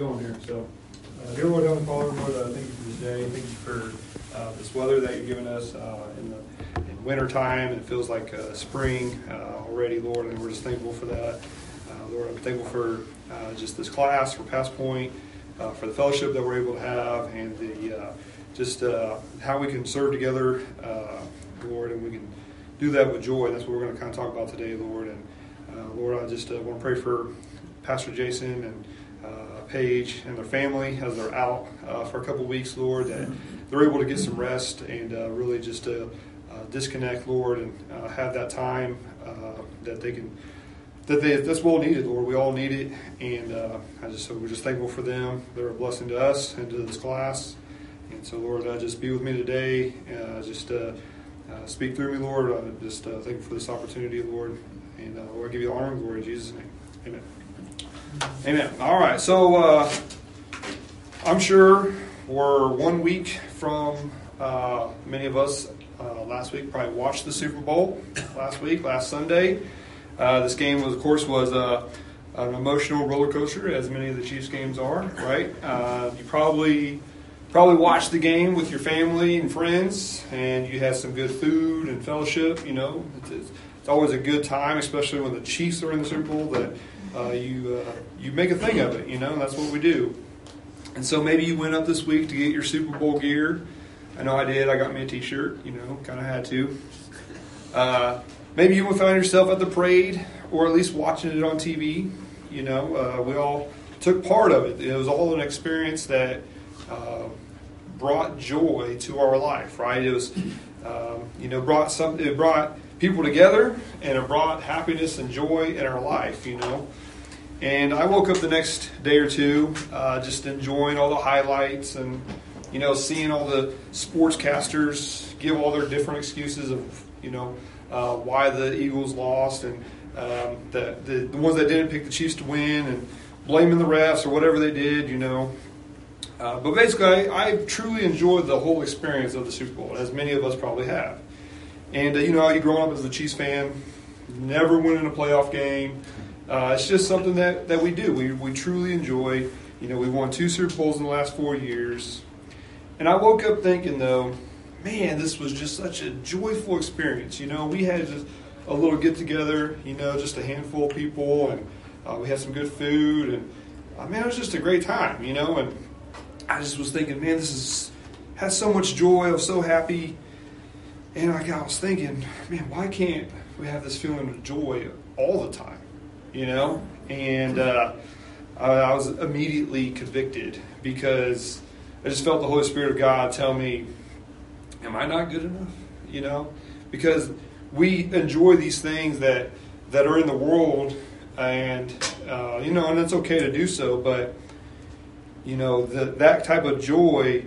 going here. So, uh, dear Lord, Heavenly Father, Lord, uh, thank you for this day. Thank you for uh, this weather that you've given us uh, in the in winter time. It feels like uh, spring uh, already, Lord, and we're just thankful for that. Lord, I'm thankful for just this class, for Past Point, for the fellowship that we're able to have, and the just how we can serve together, Lord, and we can do that with joy. That's what we're going to kind of talk about today, Lord. And Lord, I just want to pray for Pastor Jason and Paige and their family as they're out uh, for a couple weeks, Lord, that they're able to get some rest and uh, really just uh, uh, disconnect, Lord, and uh, have that time that they can. That they, that's well needed, Lord. We all need it, and I just so we're just thankful for them. They're a blessing to us and to this class, and so Lord, just be with me today. Just speak through me, Lord. Just thank you for this opportunity, Lord, and Lord, I give you the honor and glory in Jesus' name. Amen. Amen. All right. So uh, I'm sure we're one week from uh, many of us uh, last week probably watched the Super Bowl last week, last Sunday. Uh, this game, was, of course, was uh, an emotional roller coaster, as many of the Chiefs games are. Right? Uh, you probably probably watched the game with your family and friends, and you had some good food and fellowship. You know, it's, it's, it's always a good time, especially when the Chiefs are in the Super Bowl. That uh, you uh, you make a thing of it. You know, that's what we do. And so maybe you went up this week to get your Super Bowl gear. I know I did. I got me a T-shirt. You know, kind of had to. Uh, maybe you found yourself at the parade, or at least watching it on TV. You know, uh, we all took part of it. It was all an experience that uh, brought joy to our life. Right? It was, um, you know, brought some. It brought people together, and it brought happiness and joy in our life. You know. And I woke up the next day or two uh, just enjoying all the highlights and, you know, seeing all the sportscasters give all their different excuses of, you know, uh, why the Eagles lost and um, the, the, the ones that didn't pick the Chiefs to win and blaming the refs or whatever they did, you know. Uh, but basically, I, I truly enjoyed the whole experience of the Super Bowl, as many of us probably have. And, uh, you know, you growing up as a Chiefs fan, never winning a playoff game. Uh, it's just something that, that we do. We, we truly enjoy. You know, we've won two Super Bowls in the last four years. And I woke up thinking, though, man, this was just such a joyful experience. You know, we had just a little get together, you know, just a handful of people, and uh, we had some good food. And, uh, man, it was just a great time, you know. And I just was thinking, man, this is has so much joy. I was so happy. And I, I was thinking, man, why can't we have this feeling of joy all the time? you know? And uh, I was immediately convicted because I just felt the Holy Spirit of God tell me, Am I not good enough? You know? Because we enjoy these things that, that are in the world, and, uh, you know, and it's okay to do so, but, you know, the, that type of joy.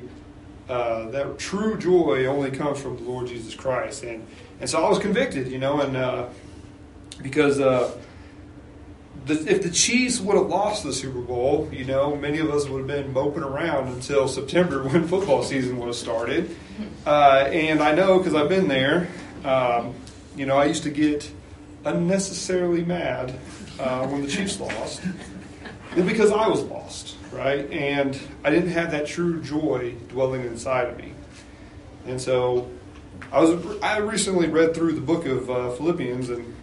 Uh, that true joy only comes from the Lord Jesus Christ, and and so I was convicted, you know, and uh, because uh, the, if the Chiefs would have lost the Super Bowl, you know, many of us would have been moping around until September when football season would have started. Uh, and I know because I've been there. Um, you know, I used to get unnecessarily mad uh, when the Chiefs lost because I was lost, right? And I didn't have that true joy dwelling inside of me. And so I was I recently read through the book of uh, Philippians and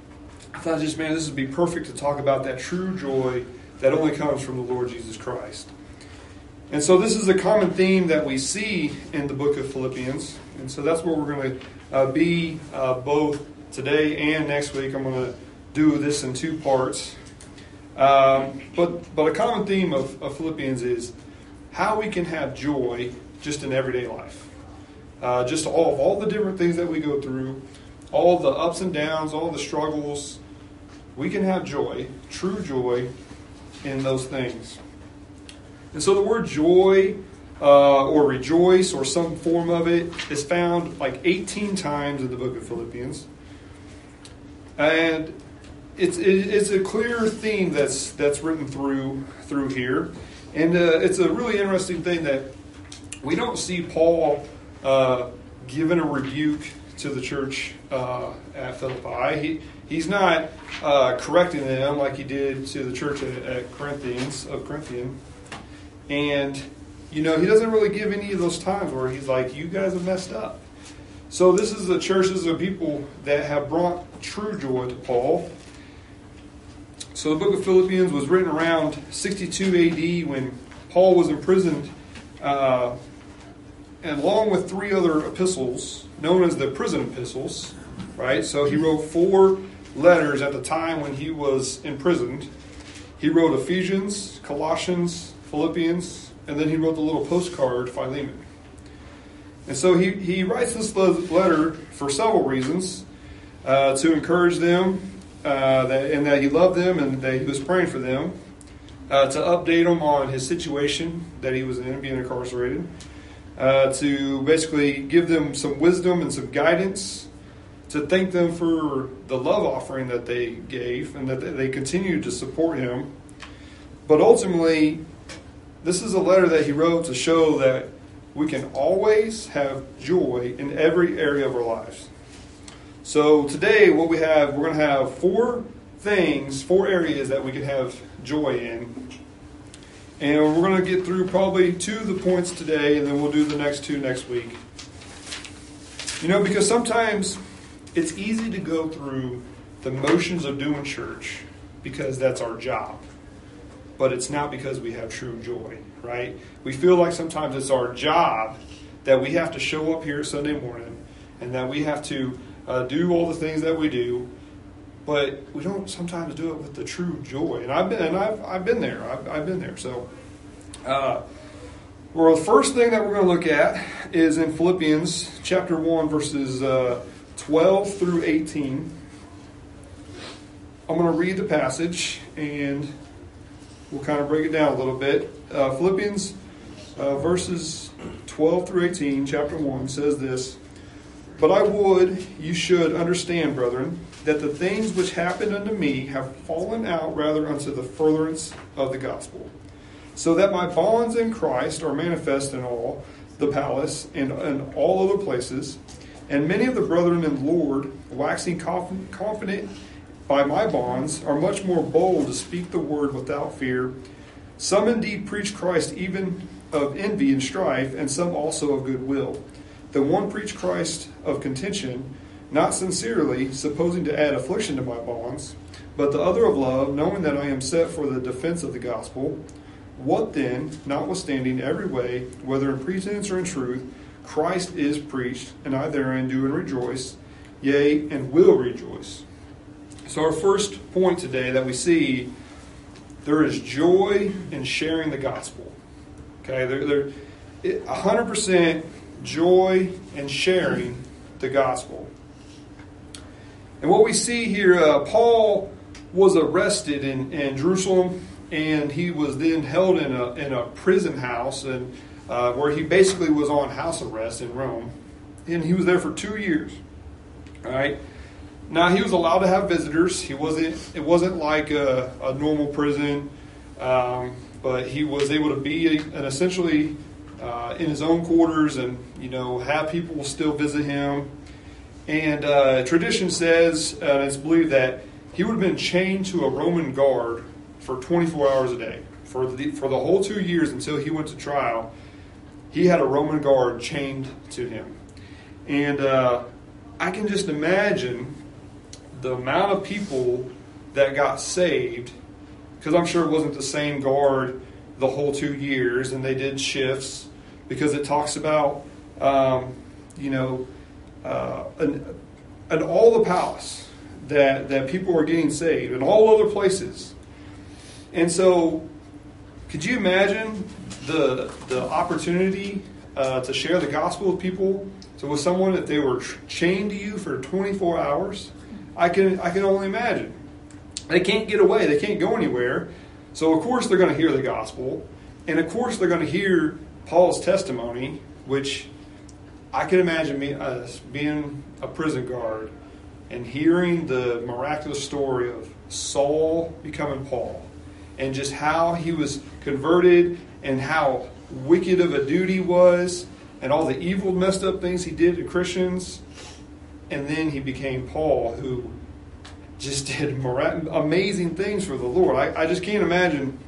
I thought just, man, this would be perfect to talk about that true joy that only comes from the Lord Jesus Christ. And so this is a common theme that we see in the book of Philippians. And so that's where we're going to uh, be uh, both today and next week. I'm going to do this in two parts. Um, but, but a common theme of, of, Philippians is how we can have joy just in everyday life. Uh, just all all the different things that we go through, all the ups and downs, all the struggles, we can have joy, true joy, in those things. And so the word joy uh, or rejoice or some form of it is found like 18 times in the book of Philippians. And it's, it's a clear theme that's, that's written through, through here. And uh, it's a really interesting thing that we don't see Paul uh, given a rebuke to the church uh, at Philippi. He, he's not uh, correcting them like he did to the church at, at Corinthians of Corinthian. And, you know, he doesn't really give any of those times where he's like, you guys have messed up. So this is the churches of people that have brought true joy to Paul. So the book of Philippians was written around 62 AD when Paul was imprisoned, uh, and along with three other epistles known as the prison epistles, right? So he wrote four letters at the time when he was imprisoned. He wrote Ephesians, Colossians, Philippians, and then he wrote the little postcard, Philemon. And so he, he writes this letter for several reasons uh, to encourage them, uh, that, and that he loved them and that he was praying for them, uh, to update them on his situation that he was in, being incarcerated, uh, to basically give them some wisdom and some guidance to thank them for the love offering that they gave and that they continued to support him. But ultimately, this is a letter that he wrote to show that we can always have joy in every area of our lives. So today, what we have, we're going to have four things, four areas that we could have joy in. And we're going to get through probably two of the points today, and then we'll do the next two next week. You know, because sometimes it's easy to go through the motions of doing church because that's our job. But it's not because we have true joy, right? We feel like sometimes it's our job that we have to show up here Sunday morning and that we have to uh, do all the things that we do, but we don't sometimes do it with the true joy. And I've been, and I've, I've been there. I've, I've been there. So, uh, well, the first thing that we're going to look at is in Philippians chapter 1, verses uh, 12 through 18. I'm going to read the passage and we'll kind of break it down a little bit. Uh, Philippians uh, verses 12 through 18, chapter 1, says this But I would you should understand, brethren, that the things which happened unto me have fallen out rather unto the furtherance of the gospel, so that my bonds in Christ are manifest in all the palace and in all other places and many of the brethren in the Lord, waxing confident by my bonds, are much more bold to speak the word without fear. Some indeed preach Christ even of envy and strife, and some also of goodwill. The one preach Christ of contention, not sincerely, supposing to add affliction to my bonds, but the other of love, knowing that I am set for the defense of the gospel. What then, notwithstanding every way, whether in pretense or in truth, Christ is preached, and I therein do and rejoice, yea, and will rejoice. So, our first point today that we see there is joy in sharing the gospel. Okay, there, there, 100% joy in sharing the gospel. And what we see here, uh, Paul was arrested in, in Jerusalem, and he was then held in a, in a prison house. And uh, where he basically was on house arrest in Rome, and he was there for two years. All right. Now he was allowed to have visitors. He wasn't. It wasn't like a, a normal prison, um, but he was able to be an essentially uh, in his own quarters, and you know have people still visit him. And uh, tradition says, and it's believed that he would have been chained to a Roman guard for 24 hours a day for the for the whole two years until he went to trial he had a Roman guard chained to him. And uh, I can just imagine the amount of people that got saved, because I'm sure it wasn't the same guard the whole two years, and they did shifts, because it talks about, um, you know, uh, an, an all the palace that, that people were getting saved, and all other places. And so, could you imagine the the opportunity uh, to share the gospel with people. So with someone that they were chained to you for 24 hours, I can I can only imagine. They can't get away. They can't go anywhere. So of course they're going to hear the gospel, and of course they're going to hear Paul's testimony, which I can imagine me as being a prison guard and hearing the miraculous story of Saul becoming Paul and just how he was converted and how wicked of a dude he was and all the evil, messed up things he did to Christians. And then he became Paul, who just did amazing things for the Lord. I, I just can't imagine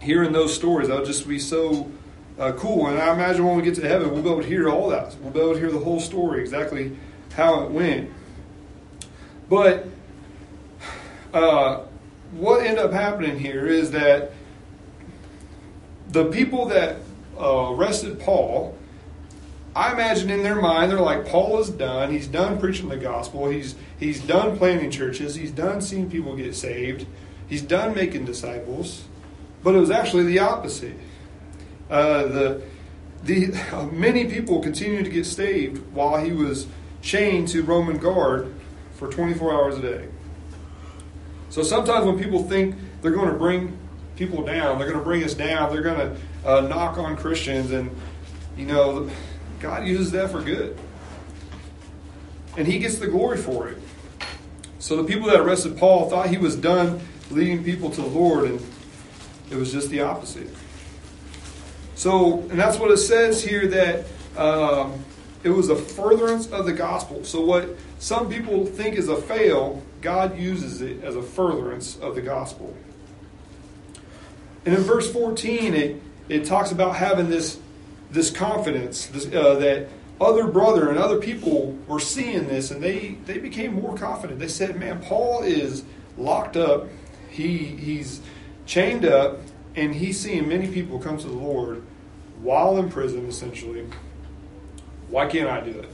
hearing those stories, I would just be so uh, cool. And I imagine when we get to heaven, we'll be able to hear all that. We'll be able to hear the whole story, exactly how it went. But uh, what ended up happening here is that the people that uh, arrested Paul, I imagine in their mind, they're like, Paul is done. He's done preaching the gospel. He's, he's done planting churches. He's done seeing people get saved. He's done making disciples. But it was actually the opposite. Uh, the, the, many people continued to get saved while he was chained to Roman guard for 24 hours a day. So sometimes when people think they're going to bring people down, they're going to bring us down, they're going to uh, knock on Christians, and you know, God uses that for good. And he gets the glory for it. So the people that arrested Paul thought he was done leading people to the Lord, and it was just the opposite. So, and that's what it says here that um, it was a furtherance of the gospel. So, what some people think is a fail, God uses it as a furtherance of the gospel. And in verse 14, it, it talks about having this, this confidence this, uh, that other brother and other people were seeing this and they, they became more confident. They said, Man, Paul is locked up, he, he's chained up, and he's seeing many people come to the Lord while in prison, essentially. Why can't I do it?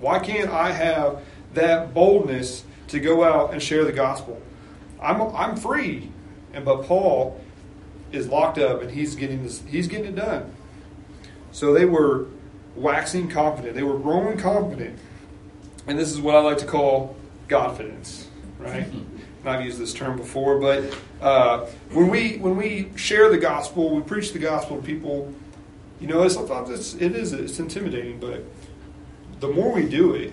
Why can't I have that boldness to go out and share the gospel? I'm, I'm free, and but Paul is locked up and he's getting this, he's getting it done. So they were waxing confident. They were growing confident. And this is what I like to call Godfidence, right? I've used this term before, but uh, when we when we share the gospel, we preach the gospel to people. You know, sometimes it's it is it's intimidating, but the more we do it,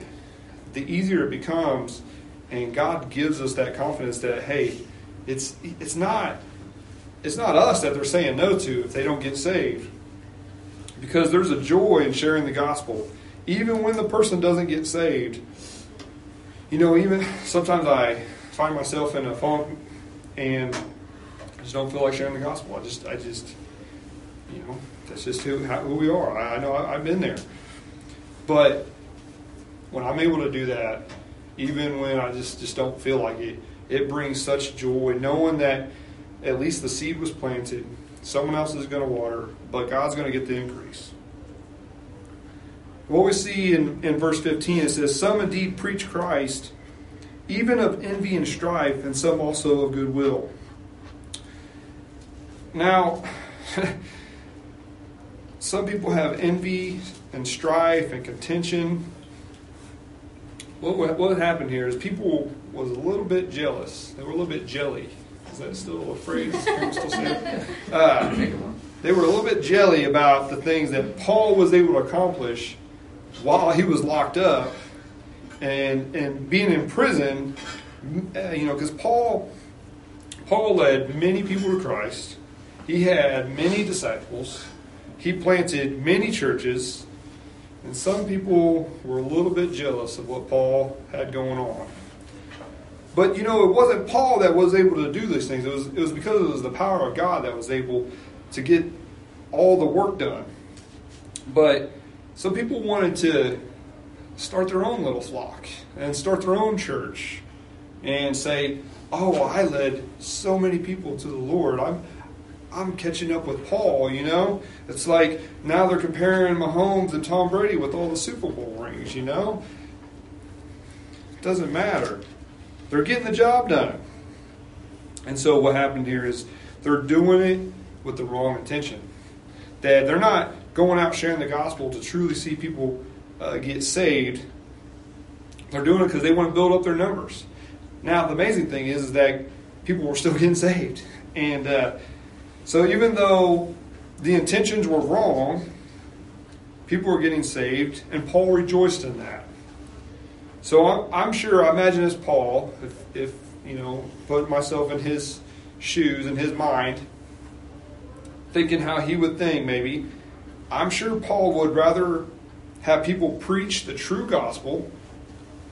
the easier it becomes, and God gives us that confidence that hey, it's it's not it's not us that they're saying no to if they don't get saved, because there's a joy in sharing the gospel, even when the person doesn't get saved. You know, even sometimes I find myself in a funk and I just don't feel like sharing the gospel. I just, I just, you know, that's just who, how, who we are. I, I know I, I've been there. But when I'm able to do that, even when I just, just don't feel like it, it brings such joy knowing that at least the seed was planted, someone else is going to water, but God's going to get the increase. What we see in, in verse 15, it says, Some indeed preach Christ, even of envy and strife, and some also of goodwill. Now, some people have envy and strife and contention. What, what happened here is people was a little bit jealous. They were a little bit jelly. Is that still a phrase? still say uh, they were a little bit jelly about the things that Paul was able to accomplish while he was locked up and and being in prison. Uh, you know, because Paul Paul led many people to Christ. He had many disciples. He planted many churches. And some people were a little bit jealous of what Paul had going on. But you know, it wasn't Paul that was able to do these things. It was, it was because it was the power of God that was able to get all the work done. But some people wanted to start their own little flock and start their own church and say, "Oh, I led so many people to the Lord. I'm I'm catching up with Paul, you know? It's like now they're comparing Mahomes and Tom Brady with all the Super Bowl rings, you know? It doesn't matter. They're getting the job done. And so what happened here is they're doing it with the wrong intention. That they're not going out sharing the gospel to truly see people uh, get saved. They're doing it because they want to build up their numbers. Now, the amazing thing is, is that people were still getting saved. And uh, so, even though the intentions were wrong, people were getting saved, and Paul rejoiced in that. So I'm, I'm sure, I imagine as Paul, if, if, you know, put myself in his shoes, in his mind, thinking how he would think maybe, I'm sure Paul would rather have people preach the true gospel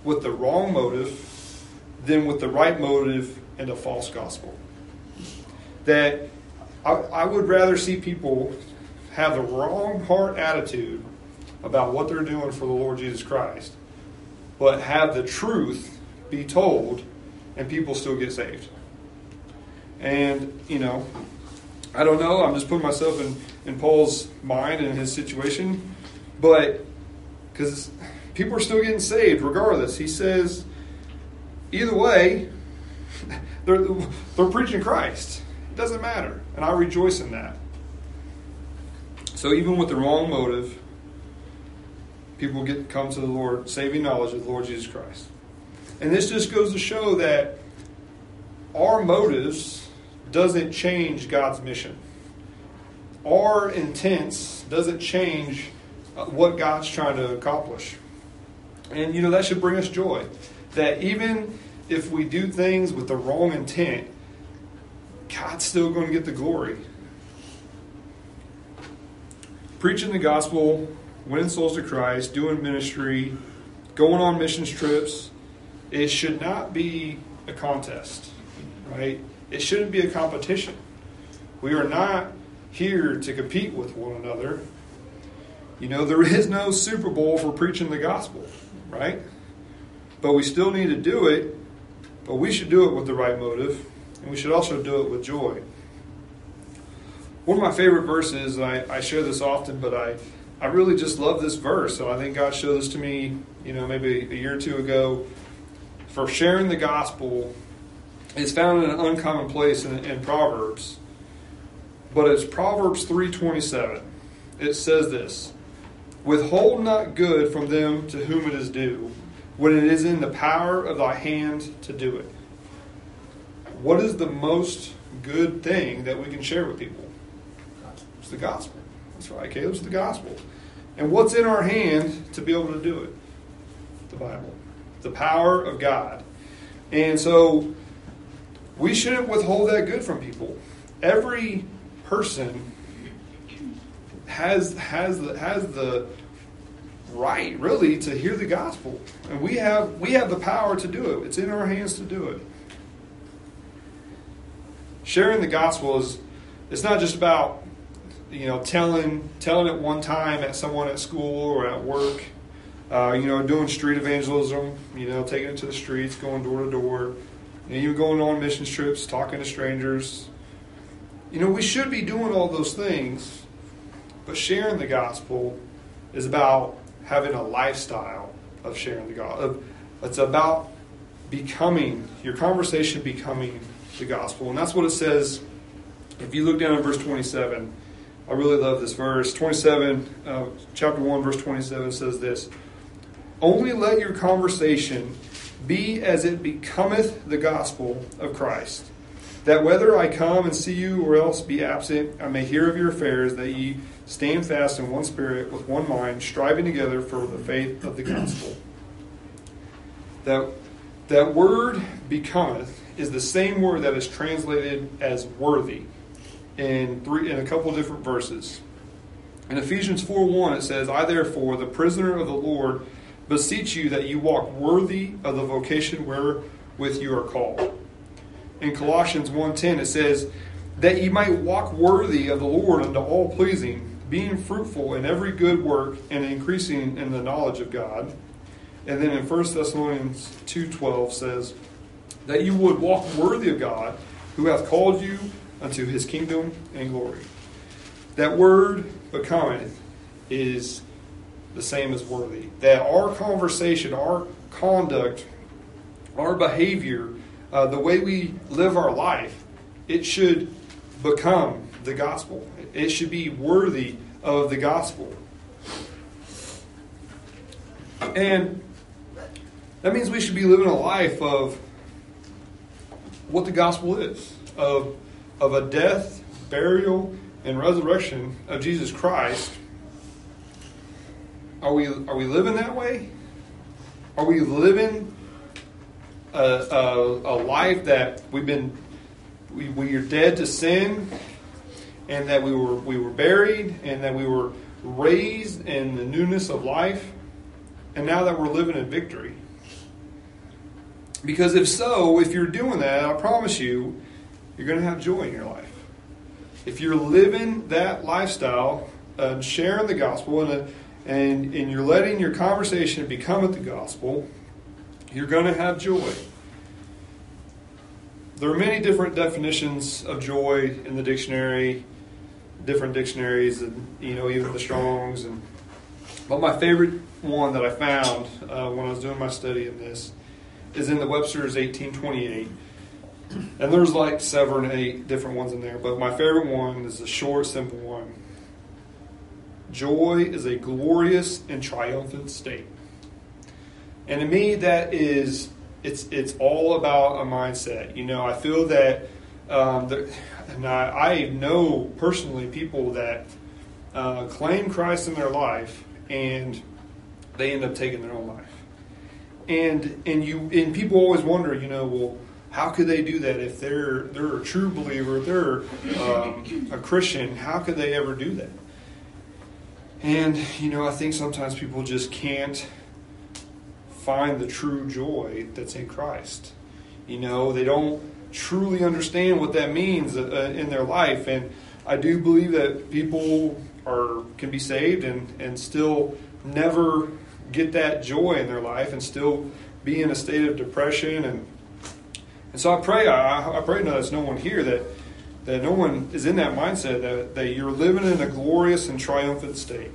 with the wrong motive than with the right motive and a false gospel. That I, I would rather see people have the wrong heart attitude about what they're doing for the Lord Jesus Christ, but have the truth be told and people still get saved. And, you know, I don't know, I'm just putting myself in, in Paul's mind and his situation, but because people are still getting saved regardless. He says, either way, they're, they're preaching Christ. It doesn't matter. And I rejoice in that. So even with the wrong motive, people get come to the Lord, saving knowledge of the Lord Jesus Christ. And this just goes to show that our motives doesn't change God's mission. Our intents doesn't change Uh, what God's trying to accomplish. And you know that should bring us joy. That even if we do things with the wrong intent, God's still going to get the glory. Preaching the gospel, winning souls to Christ, doing ministry, going on missions trips, it should not be a contest, right? It shouldn't be a competition. We are not here to compete with one another. You know, there is no Super Bowl for preaching the gospel, right? But we still need to do it, but we should do it with the right motive, and we should also do it with joy. One of my favorite verses, I, I share this often, but I, I really just love this verse. And I think God showed this to me, you know, maybe a year or two ago. For sharing the gospel is found in an uncommon place in, in Proverbs, but it's Proverbs 3:27. It says this: Withhold not good from them to whom it is due, when it is in the power of thy hand to do it. What is the most good thing that we can share with people? It's the gospel. That's right, Caleb. It's the gospel. And what's in our hand to be able to do it? The Bible. The power of God. And so we shouldn't withhold that good from people. Every person has has the has the right really to hear the gospel. And we have we have the power to do it. It's in our hands to do it. Sharing the gospel is it's not just about you know telling telling it one time at someone at school or at work. Uh, you know doing street evangelism you know taking it to the streets going door to door. Know, even going on mission trips talking to strangers. You know we should be doing all those things but sharing the gospel is about having a lifestyle of sharing the gospel. It's about becoming, your conversation becoming the gospel. And that's what it says. If you look down in verse 27, I really love this verse. 27, uh, chapter 1, verse 27 says this Only let your conversation be as it becometh the gospel of Christ. That whether I come and see you or else be absent, I may hear of your affairs, that ye stand fast in one spirit, with one mind, striving together for the faith of the gospel. That, that word becometh is the same word that is translated as worthy in three in a couple different verses. In Ephesians 4 1, it says, I therefore, the prisoner of the Lord, beseech you that you walk worthy of the vocation wherewith you are called. In Colossians 1.10 it says, that ye might walk worthy of the Lord unto all pleasing, being fruitful in every good work and increasing in the knowledge of God. And then in 1 Thessalonians 2.12 says, that you would walk worthy of God, who hath called you unto his kingdom and glory. That word becometh is the same as worthy. That our conversation, our conduct, our behavior, uh, the way we live our life, it should become the gospel. It should be worthy of the gospel. And that means we should be living a life of what the gospel is of, of a death, burial, and resurrection of Jesus Christ. Are we, are we living that way? Are we living a, a, a life that we've been, we, we are dead to sin and that we were we were buried and that we were raised in the newness of life and now that we're living in victory. Because if so if you're doing that i promise you you're going to have joy in your life. If you're living that lifestyle and sharing the gospel and, and, and you're letting your conversation become the gospel, you're going to have joy. There are many different definitions of joy in the dictionary, different dictionaries, and you know even the Strong's. And but my favorite one that I found uh, when I was doing my study in this is in the Webster's 1828. And there's like seven or eight different ones in there, but my favorite one is the short, simple one. Joy is a glorious and triumphant state. And to me, that is it's it's all about a mindset. You know, I feel that, um, the, and I, I, know personally people that uh, claim Christ in their life and they end up taking their own life. And and you and people always wonder, you know, well, how could they do that if they're they're a true believer, they're um, a Christian? How could they ever do that? And you know, I think sometimes people just can't find the true joy that's in Christ. You know, they don't truly understand what that means uh, uh, in their life. And I do believe that people are can be saved and, and still never get that joy in their life and still be in a state of depression and and so I pray I, I pray that there's no one here that that no one is in that mindset that, that you're living in a glorious and triumphant state.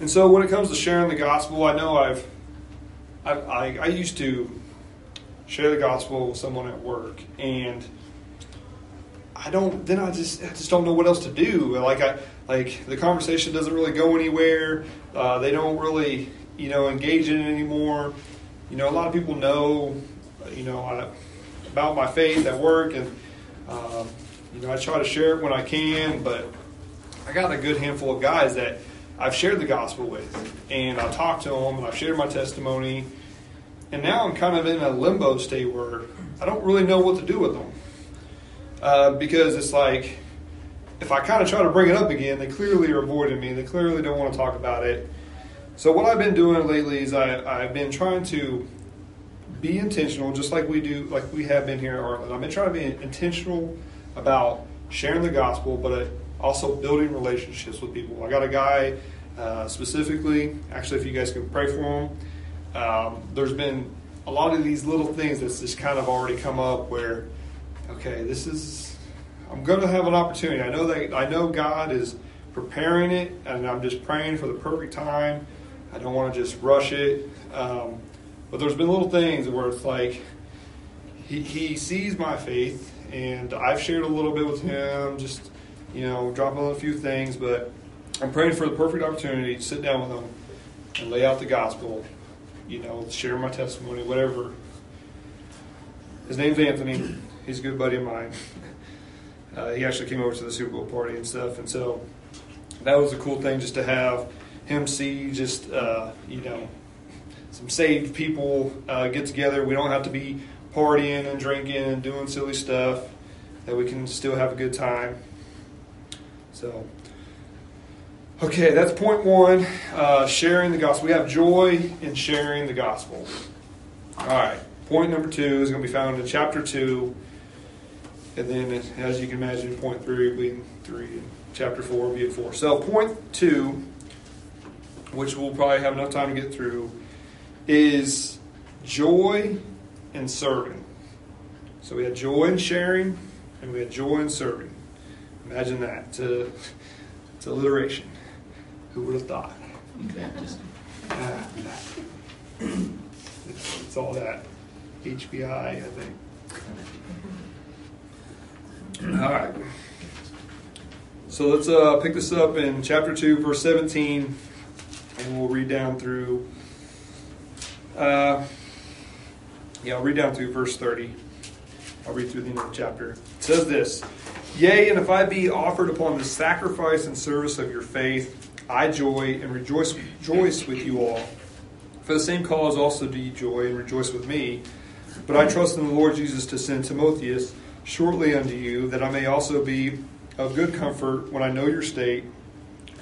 And so when it comes to sharing the gospel, I know I've, I, I, I used to share the gospel with someone at work, and I don't. Then I just I just don't know what else to do. Like I like the conversation doesn't really go anywhere. Uh, they don't really you know engage in it anymore. You know, a lot of people know you know I, about my faith at work, and um, you know I try to share it when I can, but I got a good handful of guys that I've shared the gospel with, and I've talked to them, and I've shared my testimony, and now I'm kind of in a limbo state where I don't really know what to do with them, uh, because it's like if I kind of try to bring it up again, they clearly are avoiding me. They clearly don't want to talk about it. So what I've been doing lately is I, I've been trying to be intentional, just like we do, like we have been here at Heartland. I've been trying to be intentional about sharing the gospel, but also building relationships with people. I got a guy uh, specifically, actually, if you guys can pray for him, um, there's been a lot of these little things that's just kind of already come up where, okay, this is, I'm going to have an opportunity. I know that, I know God is preparing it, and I'm just praying for the perfect time. I don't want to just rush it. Um, but there's been little things where it's like, he, he sees my faith, and I've shared a little bit with him, just you know, dropping on a few things, but I'm praying for the perfect opportunity to sit down with them and lay out the gospel, you know, share my testimony, whatever. His name's Anthony. He's a good buddy of mine. Uh, he actually came over to the Super Bowl party and stuff, and so that was a cool thing just to have him see just uh, you know some saved people uh, get together. We don't have to be partying and drinking and doing silly stuff. That we can still have a good time. So, okay, that's point one uh, sharing the gospel. We have joy in sharing the gospel. All right, point number two is going to be found in chapter two. And then, as you can imagine, point three will be in three, and chapter four will be in four. So, point two, which we'll probably have enough time to get through, is joy in serving. So, we had joy in sharing, and we had joy in serving. Imagine that. To, to alliteration. Who would have thought? Baptist. Ah, it's, it's all that. HBI, I think. All right. So let's uh, pick this up in chapter 2, verse 17, and we'll read down through. Uh, yeah, I'll read down through verse 30. I'll read through the end of the chapter. It says this Yea, and if I be offered upon the sacrifice and service of your faith, I joy and rejoice, rejoice with you all. For the same cause also do ye joy and rejoice with me. But I trust in the Lord Jesus to send Timotheus shortly unto you, that I may also be of good comfort when I know your state.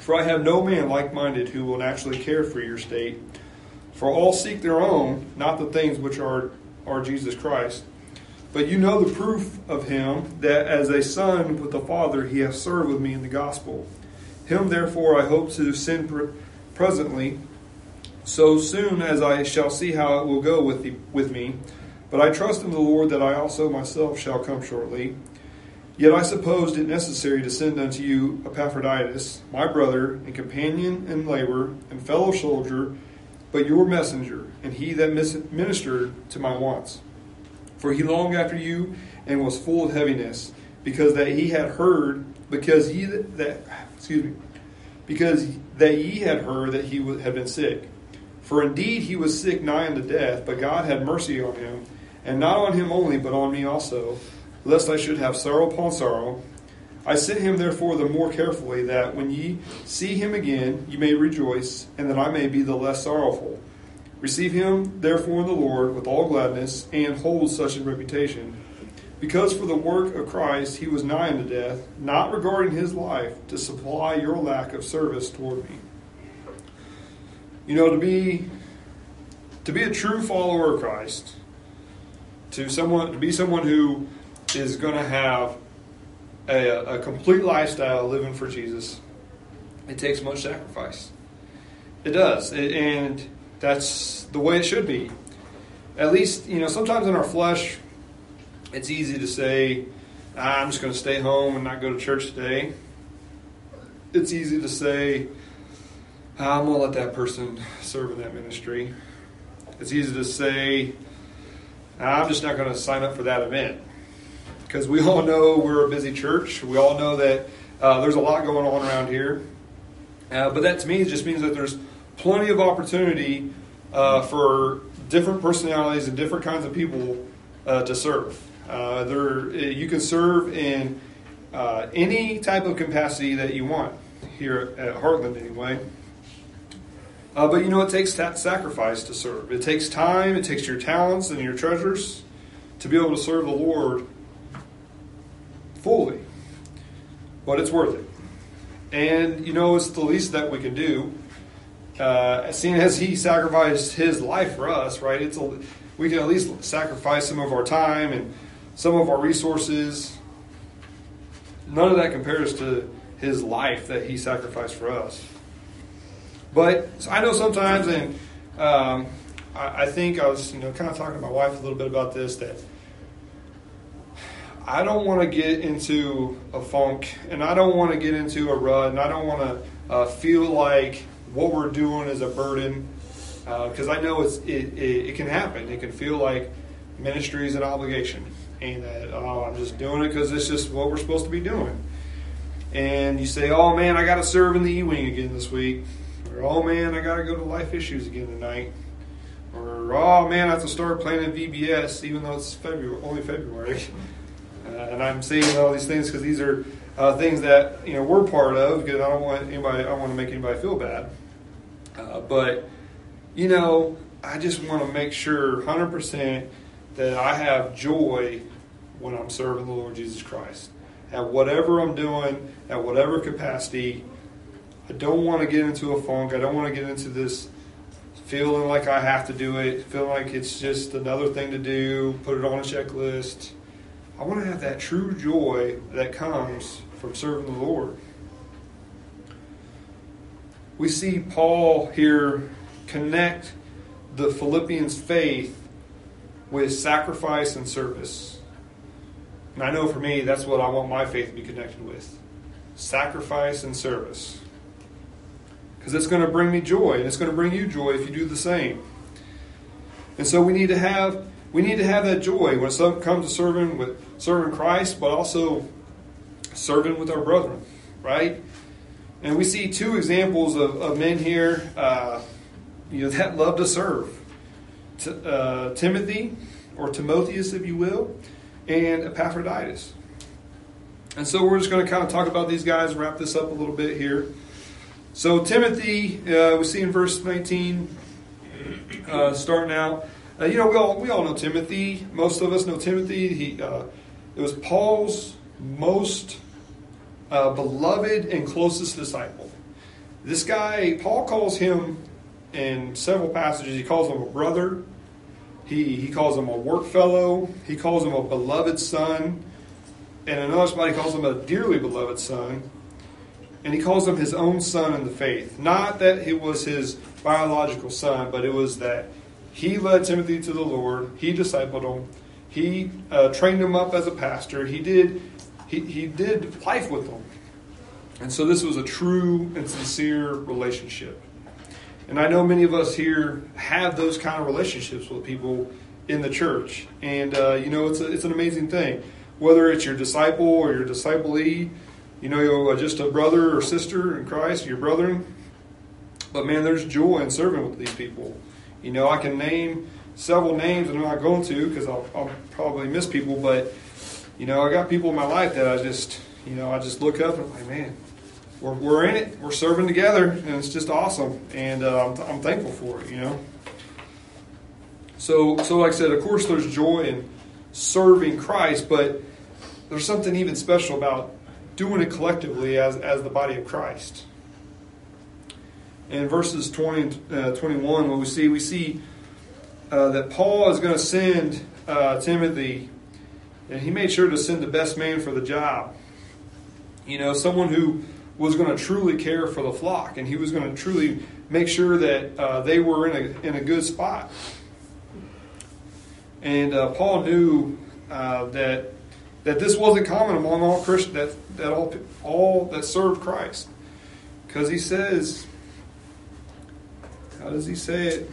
For I have no man like minded who will naturally care for your state. For all seek their own, not the things which are, are Jesus Christ. But you know the proof of him that as a son with the Father he hath served with me in the gospel. Him therefore I hope to send presently, so soon as I shall see how it will go with, the, with me. But I trust in the Lord that I also myself shall come shortly. Yet I supposed it necessary to send unto you Epaphroditus, my brother, and companion in labor, and fellow soldier, but your messenger, and he that ministered to my wants for he longed after you and was full of heaviness, because that he had heard, because that, that excuse me, because that ye had heard that he had been sick. For indeed he was sick nigh unto death, but God had mercy on him, and not on him only, but on me also, lest I should have sorrow upon sorrow. I sent him therefore the more carefully, that when ye see him again, ye may rejoice, and that I may be the less sorrowful. Receive him, therefore, in the Lord with all gladness, and hold such a reputation. Because for the work of Christ he was nigh unto death, not regarding his life, to supply your lack of service toward me. You know, to be to be a true follower of Christ, to someone to be someone who is going to have a, a complete lifestyle living for Jesus, it takes much sacrifice. It does, and that's the way it should be. At least, you know, sometimes in our flesh, it's easy to say, ah, I'm just going to stay home and not go to church today. It's easy to say, ah, I'm going to let that person serve in that ministry. It's easy to say, ah, I'm just not going to sign up for that event. Because we all know we're a busy church. We all know that uh, there's a lot going on around here. Uh, but that to me just means that there's plenty of opportunity uh, for different personalities and different kinds of people uh, to serve. Uh, there, you can serve in uh, any type of capacity that you want here at Heartland, anyway. Uh, but you know, it takes that sacrifice to serve. It takes time, it takes your talents and your treasures to be able to serve the Lord fully. But it's worth it. And you know, it's the least that we can do uh, seeing as he sacrificed his life for us, right? It's a, we can at least sacrifice some of our time and some of our resources. None of that compares to his life that he sacrificed for us. But I know sometimes, and um, I, I think I was, you know, kind of talking to my wife a little bit about this that. I don't want to get into a funk, and I don't want to get into a rut, and I don't want to uh, feel like what we're doing is a burden because uh, I know it's it, it, it, can happen. It can feel like ministry is an obligation, and that oh, I'm just doing it because it's just what we're supposed to be doing. And you say, oh man, I got to serve in the E-wing again this week, or oh man, I got to go to life issues again tonight, or oh man, I have to start planning VBS even though it's February, only February. Uh, and I'm saying all these things because these are uh, things that you know we're part of because I don't want anybody, I don't want to make anybody feel bad. Uh, but, you know, I just want to make sure 100% that I have joy when I'm serving the Lord Jesus Christ. At whatever I'm doing, at whatever capacity, I don't want to get into a funk. I don't want to get into this feeling like I have to do it, feeling like it's just another thing to do, put it on a checklist. I want to have that true joy that comes from serving the Lord we see Paul here connect the Philippians' faith with sacrifice and service. And I know for me, that's what I want my faith to be connected with sacrifice and service. Because it's going to bring me joy, and it's going to bring you joy if you do the same. And so we need to have we need to have that joy when it comes to serving with serving Christ, but also serving with our brethren, right? And we see two examples of, of men here uh, you know, that love to serve T- uh, Timothy, or Timotheus, if you will, and Epaphroditus. And so we're just going to kind of talk about these guys, wrap this up a little bit here. So, Timothy, uh, we see in verse 19, uh, starting out. Uh, you know, we all, we all know Timothy. Most of us know Timothy. He, uh, it was Paul's most uh, beloved and closest disciple. This guy, Paul calls him in several passages, he calls him a brother. He, he calls him a work fellow. He calls him a beloved son. And another spot, he calls him a dearly beloved son. And he calls him his own son in the faith. Not that it was his biological son, but it was that he led Timothy to the Lord. He discipled him. He uh, trained him up as a pastor. He did, he, he did life with them. And so this was a true and sincere relationship. And I know many of us here have those kind of relationships with people in the church. And, uh, you know, it's, a, it's an amazing thing. Whether it's your disciple or your disciplee, you know, you're just a brother or sister in Christ, your brethren. But man, there's joy in serving with these people. You know, I can name several names, and I'm not going to because I'll, I'll probably miss people. But you know, I got people in my life that I just, you know, I just look up and I'm like, man, we're, we're in it. We're serving together, and it's just awesome. And uh, I'm, I'm thankful for it. You know. So, so like I said, of course, there's joy in serving Christ, but there's something even special about doing it collectively as, as the body of Christ. In verses 20 uh, 21, what we see, we see uh, that Paul is going to send uh, Timothy, and he made sure to send the best man for the job. You know, someone who was going to truly care for the flock, and he was going to truly make sure that uh, they were in a, in a good spot. And uh, Paul knew uh, that that this wasn't common among all Christians, that, that all, all that served Christ. Because he says, how does he say it?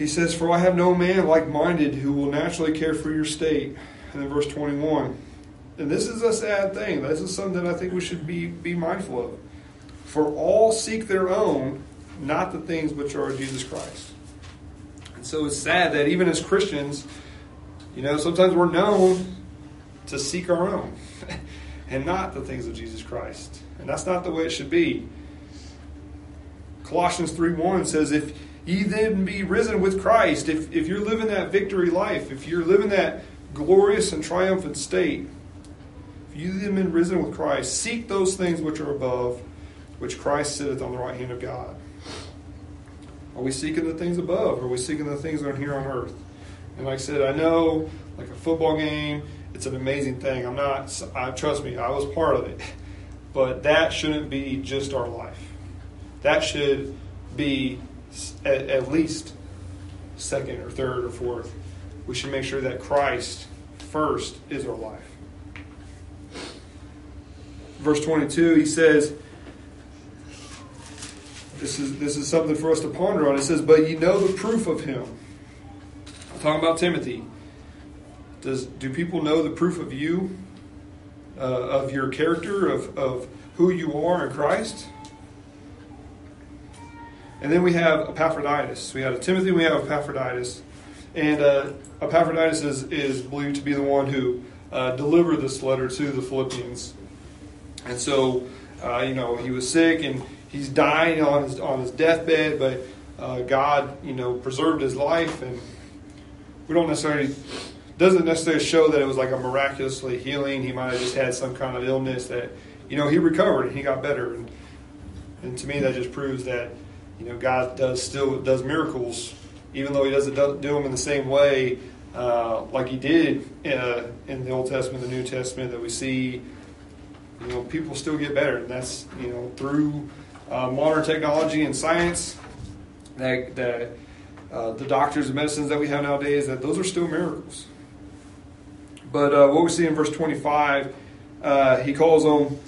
He says, For I have no man like minded who will naturally care for your state. And then verse 21. And this is a sad thing. This is something that I think we should be, be mindful of. For all seek their own, not the things which are Jesus Christ. And so it's sad that even as Christians, you know, sometimes we're known to seek our own and not the things of Jesus Christ. And that's not the way it should be. Colossians 3 1 says, If ye then be risen with Christ, if, if you're living that victory life, if you're living that glorious and triumphant state, if you then been risen with Christ, seek those things which are above, which Christ sitteth on the right hand of God. Are we seeking the things above? Or are we seeking the things that are here on earth? And like I said, I know like a football game, it's an amazing thing. I'm not, I, trust me, I was part of it. But that shouldn't be just our life. That should be at, at least second or third or fourth. We should make sure that Christ first is our life. Verse 22, he says, this is, this is something for us to ponder on. It says, But ye know the proof of him I'm talking about Timothy. Does do people know the proof of you, uh, of your character, of, of who you are in Christ? And then we have Epaphroditus. We have Timothy. We have Epaphroditus, and uh, Epaphroditus is, is believed to be the one who uh, delivered this letter to the Philippians. And so, uh, you know, he was sick and he's dying on his on his deathbed, but uh, God, you know, preserved his life and we don't necessarily doesn't necessarily show that it was like a miraculously healing. He might have just had some kind of illness that you know he recovered and he got better. And, and to me, that just proves that you know God does still does miracles, even though He doesn't do them in the same way uh, like He did uh, in the Old Testament, the New Testament that we see. You know, people still get better, and that's you know through uh, modern technology and science that that uh, the doctors and medicines that we have nowadays, that those are still miracles. But uh, what we see in verse 25, uh, he calls them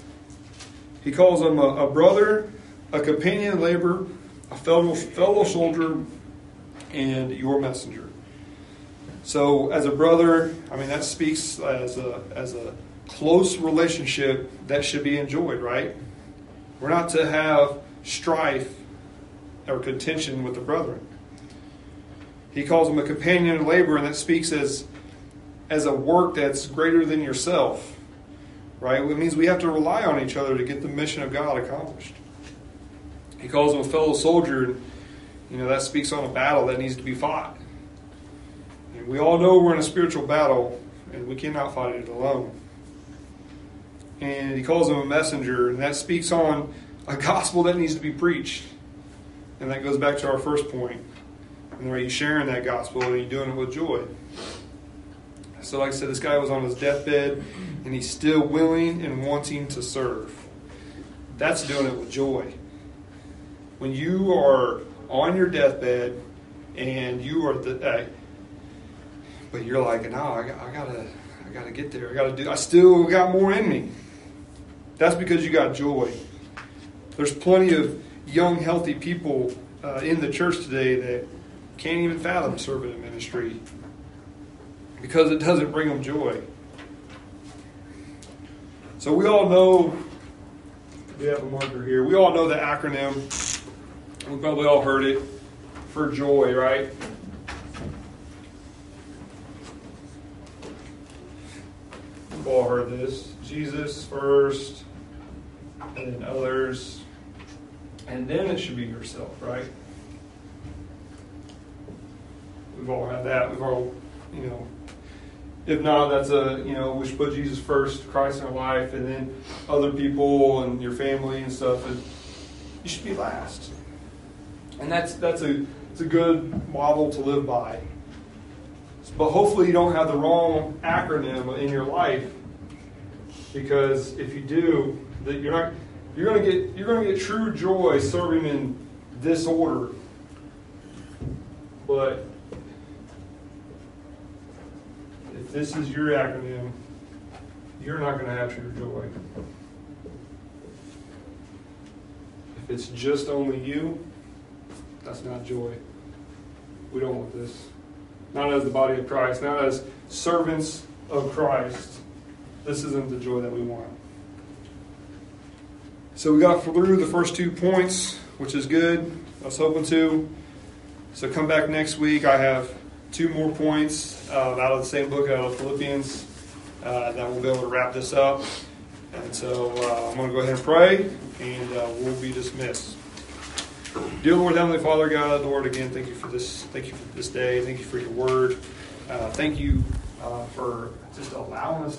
he calls them a, a, brother, a companion in labor, a fellow fellow soldier, and your messenger. So, as a brother, I mean that speaks as a as a close relationship that should be enjoyed, right? We're not to have strife or contention with the brethren. He calls him a companion in labor, and that speaks as, as a work that's greater than yourself. Right? It means we have to rely on each other to get the mission of God accomplished. He calls him a fellow soldier, and you know that speaks on a battle that needs to be fought. And we all know we're in a spiritual battle, and we cannot fight it alone. And he calls him a messenger, and that speaks on a gospel that needs to be preached. And that goes back to our first point And right, you sharing that gospel and are you doing it with joy. So, like I said, this guy was on his deathbed and he's still willing and wanting to serve. That's doing it with joy. When you are on your deathbed and you are the, uh, but you're like, no, I, I gotta, I gotta get there. I gotta do. I still got more in me. That's because you got joy. There's plenty of young, healthy people uh, in the church today that can't even fathom serving in ministry because it doesn't bring them joy. So we all know, we have a marker here, we all know the acronym, we probably all heard it, for joy, right? We've all heard this. Jesus first, and then others, and then it should be yourself, right? We've all had that. We've all, you know, if not, that's a, you know, we should put Jesus first, Christ in our life, and then other people and your family and stuff. And you should be last. And that's that's a it's a good model to live by. But hopefully you don't have the wrong acronym in your life. Because if you do, that you're not you're gonna get you're gonna get true joy serving in this order. But if this is your acronym, you're not going to have true joy. If it's just only you, that's not joy. We don't want this. Not as the body of Christ, not as servants of Christ. This isn't the joy that we want. So we got through the first two points, which is good. I was hoping to. So come back next week. I have two more points uh, out of the same book, out of Philippians, uh, that we'll be able to wrap this up. And so uh, I'm going to go ahead and pray, and uh, we'll be dismissed. Dear Lord, Heavenly Father, God, Lord, again, thank you for this. Thank you for this day. Thank you for your word. Uh, thank you uh, for just allowing us.